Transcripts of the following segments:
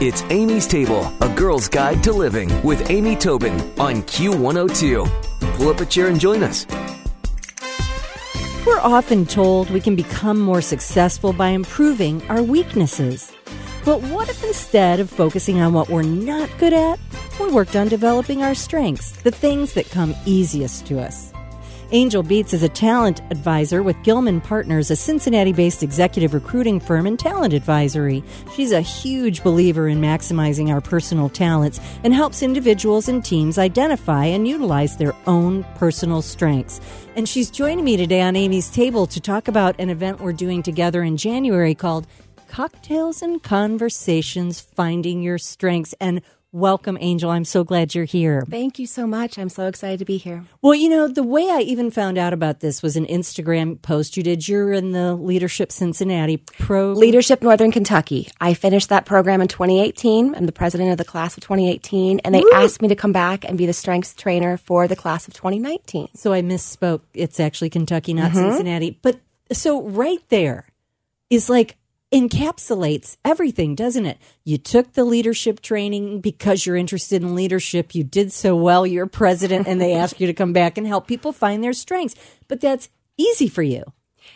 It's Amy's Table, a girl's guide to living with Amy Tobin on Q102. Pull up a chair and join us. We're often told we can become more successful by improving our weaknesses. But what if instead of focusing on what we're not good at, we worked on developing our strengths, the things that come easiest to us? Angel Beats is a talent advisor with Gilman Partners, a Cincinnati based executive recruiting firm and talent advisory. She's a huge believer in maximizing our personal talents and helps individuals and teams identify and utilize their own personal strengths. And she's joining me today on Amy's Table to talk about an event we're doing together in January called Cocktails and Conversations Finding Your Strengths. And Welcome, Angel. I'm so glad you're here. Thank you so much. I'm so excited to be here. Well, you know, the way I even found out about this was an Instagram post you did. You're in the Leadership Cincinnati Pro Leadership Northern Kentucky. I finished that program in 2018. I'm the president of the class of 2018, and they Woo! asked me to come back and be the strengths trainer for the class of 2019. So I misspoke. It's actually Kentucky, not mm-hmm. Cincinnati. But so right there is like encapsulates everything, doesn't it? You took the leadership training because you're interested in leadership. You did so well. You're president and they ask you to come back and help people find their strengths. But that's easy for you.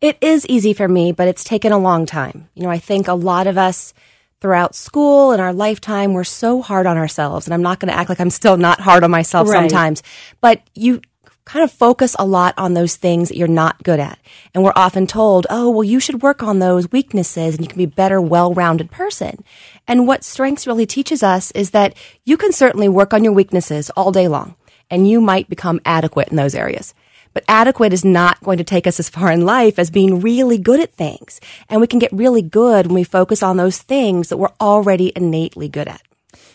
It is easy for me, but it's taken a long time. You know, I think a lot of us throughout school and our lifetime, we're so hard on ourselves. And I'm not going to act like I'm still not hard on myself right. sometimes, but you kind of focus a lot on those things that you're not good at. And we're often told, oh, well, you should work on those weaknesses and you can be a better, well-rounded person. And what strengths really teaches us is that you can certainly work on your weaknesses all day long and you might become adequate in those areas. But adequate is not going to take us as far in life as being really good at things. And we can get really good when we focus on those things that we're already innately good at.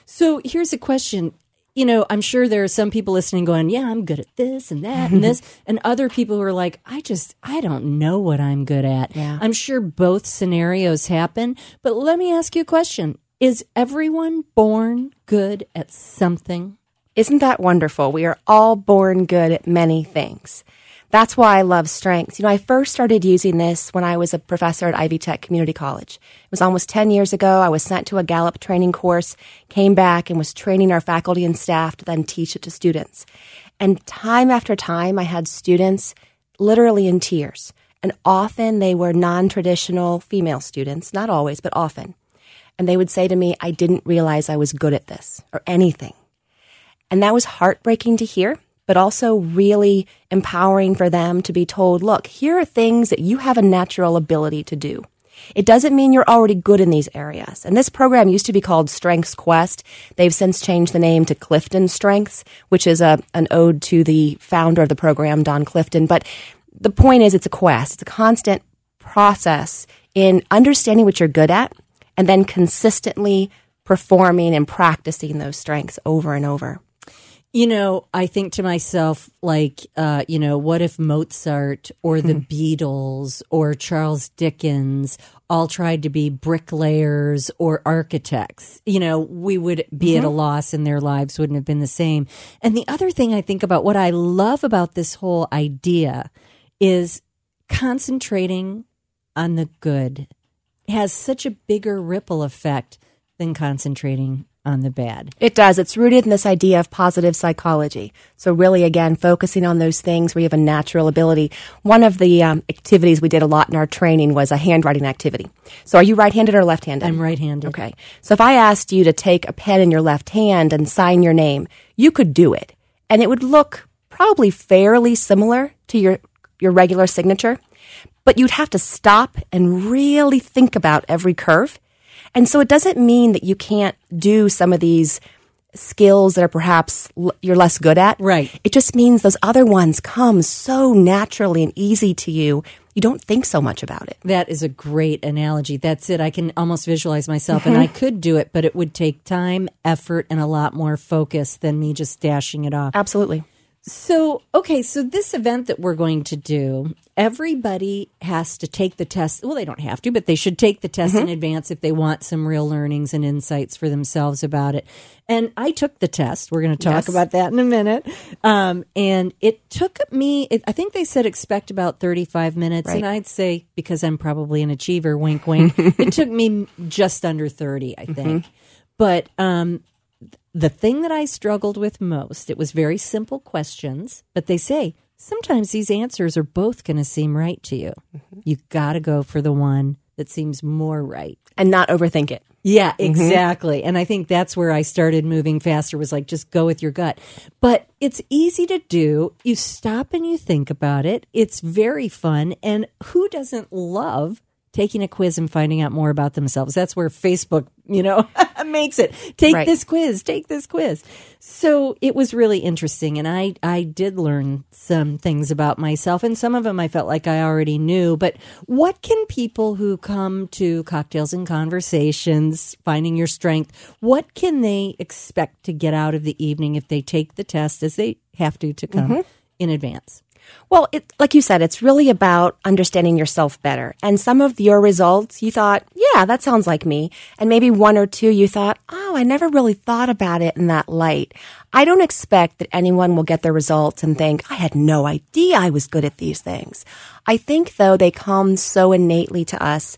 So here's a question you know, I'm sure there are some people listening going, yeah, I'm good at this and that and this. and other people who are like, I just, I don't know what I'm good at. Yeah. I'm sure both scenarios happen. But let me ask you a question Is everyone born good at something? Isn't that wonderful? We are all born good at many things. That's why I love strengths. You know, I first started using this when I was a professor at Ivy Tech Community College. It was almost 10 years ago. I was sent to a Gallup training course, came back and was training our faculty and staff to then teach it to students. And time after time, I had students literally in tears. And often they were non traditional female students, not always, but often. And they would say to me, I didn't realize I was good at this or anything. And that was heartbreaking to hear but also really empowering for them to be told, look, here are things that you have a natural ability to do. It doesn't mean you're already good in these areas. And this program used to be called Strengths Quest. They've since changed the name to Clifton Strengths, which is a, an ode to the founder of the program, Don Clifton. But the point is, it's a quest. It's a constant process in understanding what you're good at and then consistently performing and practicing those strengths over and over. You know, I think to myself, like, uh, you know, what if Mozart or the mm-hmm. Beatles or Charles Dickens all tried to be bricklayers or architects? You know, we would be mm-hmm. at a mm-hmm. loss and their lives wouldn't have been the same. And the other thing I think about, what I love about this whole idea is concentrating on the good it has such a bigger ripple effect than concentrating on the bad. It does. It's rooted in this idea of positive psychology. So really, again, focusing on those things where you have a natural ability. One of the um, activities we did a lot in our training was a handwriting activity. So are you right-handed or left-handed? I'm right-handed. Okay. So if I asked you to take a pen in your left hand and sign your name, you could do it. And it would look probably fairly similar to your, your regular signature. But you'd have to stop and really think about every curve and so it doesn't mean that you can't do some of these skills that are perhaps l- you're less good at. Right. It just means those other ones come so naturally and easy to you. You don't think so much about it. That is a great analogy. That's it. I can almost visualize myself mm-hmm. and I could do it, but it would take time, effort, and a lot more focus than me just dashing it off. Absolutely. So, okay, so this event that we're going to do, everybody has to take the test. Well, they don't have to, but they should take the test mm-hmm. in advance if they want some real learnings and insights for themselves about it. And I took the test. We're going to talk yes. about that in a minute. Um, and it took me, it, I think they said expect about 35 minutes. Right. And I'd say, because I'm probably an achiever, wink, wink, it took me just under 30, I think. Mm-hmm. But um, the thing that I struggled with most, it was very simple questions, but they say sometimes these answers are both going to seem right to you. Mm-hmm. You got to go for the one that seems more right and not overthink it. Yeah, mm-hmm. exactly. Mm-hmm. And I think that's where I started moving faster was like just go with your gut. But it's easy to do. You stop and you think about it. It's very fun and who doesn't love taking a quiz and finding out more about themselves. That's where Facebook, you know, makes it. Take right. this quiz, take this quiz. So it was really interesting and I I did learn some things about myself and some of them I felt like I already knew, but what can people who come to cocktails and conversations finding your strength, what can they expect to get out of the evening if they take the test as they have to to come mm-hmm. in advance? Well, it, like you said, it's really about understanding yourself better. And some of your results, you thought, yeah, that sounds like me. And maybe one or two, you thought, oh, I never really thought about it in that light. I don't expect that anyone will get their results and think, I had no idea I was good at these things. I think, though, they come so innately to us.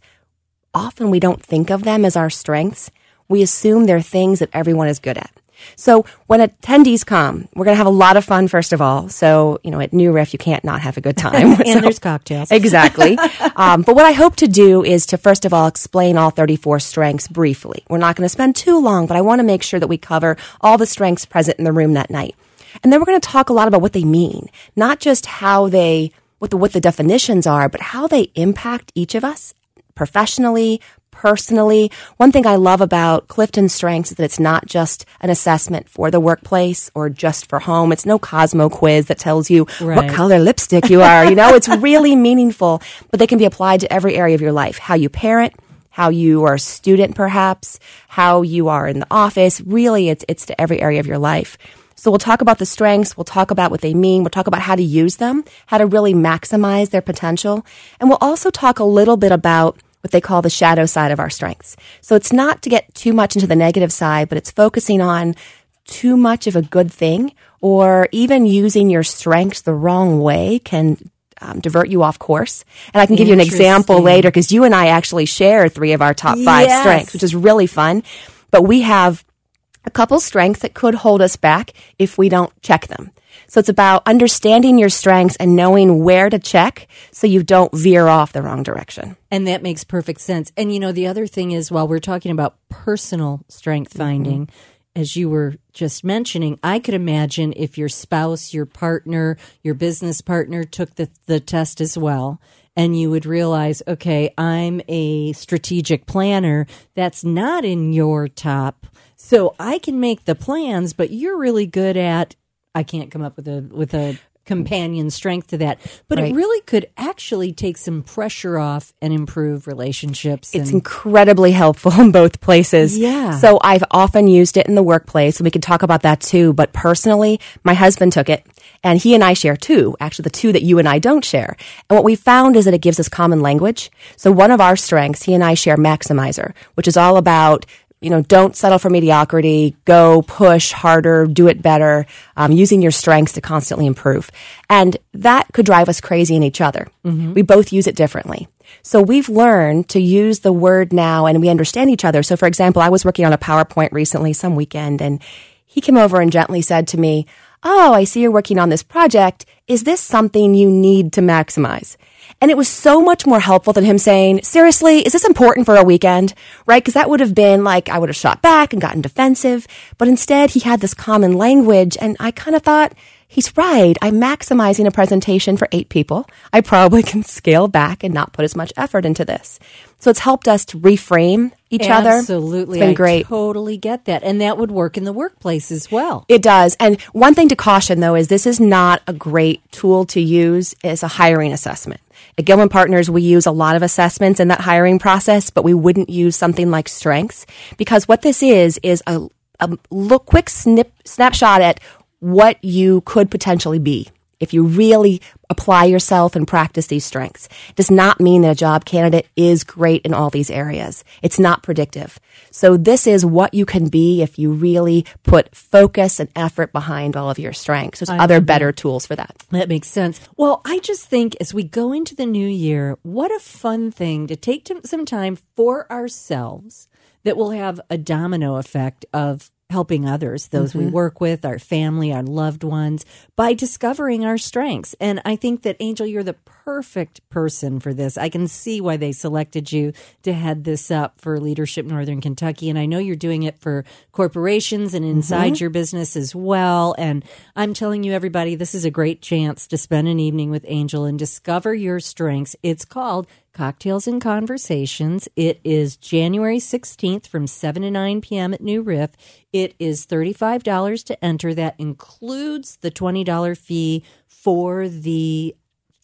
Often we don't think of them as our strengths. We assume they're things that everyone is good at. So when attendees come, we're going to have a lot of fun, first of all. So, you know, at New Riff, you can't not have a good time. and so, there's cocktails. exactly. um, but what I hope to do is to, first of all, explain all 34 strengths briefly. We're not going to spend too long, but I want to make sure that we cover all the strengths present in the room that night. And then we're going to talk a lot about what they mean, not just how they, what the, what the definitions are, but how they impact each of us professionally, personally. One thing I love about Clifton Strengths is that it's not just an assessment for the workplace or just for home. It's no Cosmo quiz that tells you right. what color lipstick you are. You know, it's really meaningful, but they can be applied to every area of your life. How you parent, how you are a student perhaps, how you are in the office. Really, it's, it's to every area of your life. So we'll talk about the strengths. We'll talk about what they mean. We'll talk about how to use them, how to really maximize their potential. And we'll also talk a little bit about what they call the shadow side of our strengths. So it's not to get too much into the negative side, but it's focusing on too much of a good thing or even using your strengths the wrong way can um, divert you off course. And I can give you an example later because you and I actually share three of our top five yes. strengths, which is really fun. But we have a couple strengths that could hold us back if we don't check them. So it's about understanding your strengths and knowing where to check so you don't veer off the wrong direction. And that makes perfect sense. And you know, the other thing is while we're talking about personal strength finding, mm-hmm. as you were just mentioning, I could imagine if your spouse, your partner, your business partner took the, the test as well and you would realize, okay, I'm a strategic planner. That's not in your top. So I can make the plans, but you're really good at I can't come up with a with a companion strength to that. But right. it really could actually take some pressure off and improve relationships. It's incredibly helpful in both places. Yeah. So I've often used it in the workplace. and We could talk about that too. But personally, my husband took it and he and I share two, actually the two that you and I don't share. And what we found is that it gives us common language. So one of our strengths, he and I share Maximizer, which is all about you know, don't settle for mediocrity. Go push harder, do it better, um, using your strengths to constantly improve. And that could drive us crazy in each other. Mm-hmm. We both use it differently. So we've learned to use the word now and we understand each other. So for example, I was working on a PowerPoint recently, some weekend, and he came over and gently said to me, Oh, I see you're working on this project. Is this something you need to maximize? And it was so much more helpful than him saying, seriously, is this important for a weekend? Right? Because that would have been like, I would have shot back and gotten defensive. But instead, he had this common language. And I kind of thought, he's right. I'm maximizing a presentation for eight people. I probably can scale back and not put as much effort into this. So it's helped us to reframe each Absolutely. other. Absolutely. It's been great. I totally get that. And that would work in the workplace as well. It does. And one thing to caution though is this is not a great tool to use as a hiring assessment. At Gilman Partners, we use a lot of assessments in that hiring process, but we wouldn't use something like strengths because what this is is a, a look quick snip, snapshot at what you could potentially be if you really apply yourself and practice these strengths. It does not mean that a job candidate is great in all these areas. It's not predictive. So this is what you can be if you really put focus and effort behind all of your strengths. There's other better tools for that. That makes sense. Well, I just think as we go into the new year, what a fun thing to take some time for ourselves that will have a domino effect of helping others, those we mm-hmm. work with, our family, our loved ones, by discovering our strengths. And I think that, Angel, you're the perfect person for this. I can see why they selected you to head this up for Leadership Northern Kentucky. And I know you're doing it for corporations and inside mm-hmm. your business as well. And I'm telling you, everybody, this is a great chance to spend an evening with Angel and discover your strengths. It's called Cocktails and Conversations. It is January 16th from 7 to 9 p.m. at New Riff. It is $35 to enter. That includes the $20 fee for the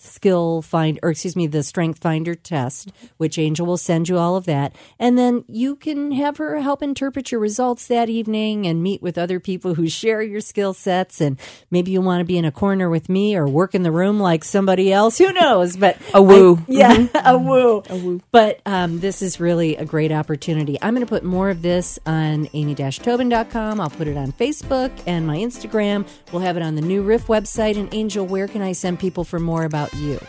skill find or excuse me the strength finder test which angel will send you all of that. And then you can have her help interpret your results that evening and meet with other people who share your skill sets. And maybe you want to be in a corner with me or work in the room like somebody else. Who knows? But A woo. I- yeah a woo. A woo. But um, this is really a great opportunity. I'm going to put more of this on amy-tobin.com i'll put it on facebook and my instagram. We'll have it on the new riff website. And angel where can i send people for more about you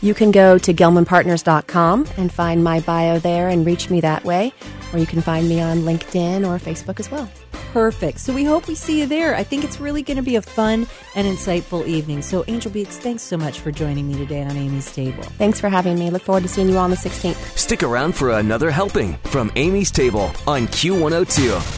You can go to gilmanpartners.com and find my bio there and reach me that way. Or you can find me on LinkedIn or Facebook as well. Perfect. So we hope we see you there. I think it's really going to be a fun and insightful evening. So, Angel Beats, thanks so much for joining me today on Amy's Table. Thanks for having me. Look forward to seeing you on the 16th. Stick around for another helping from Amy's Table on Q102.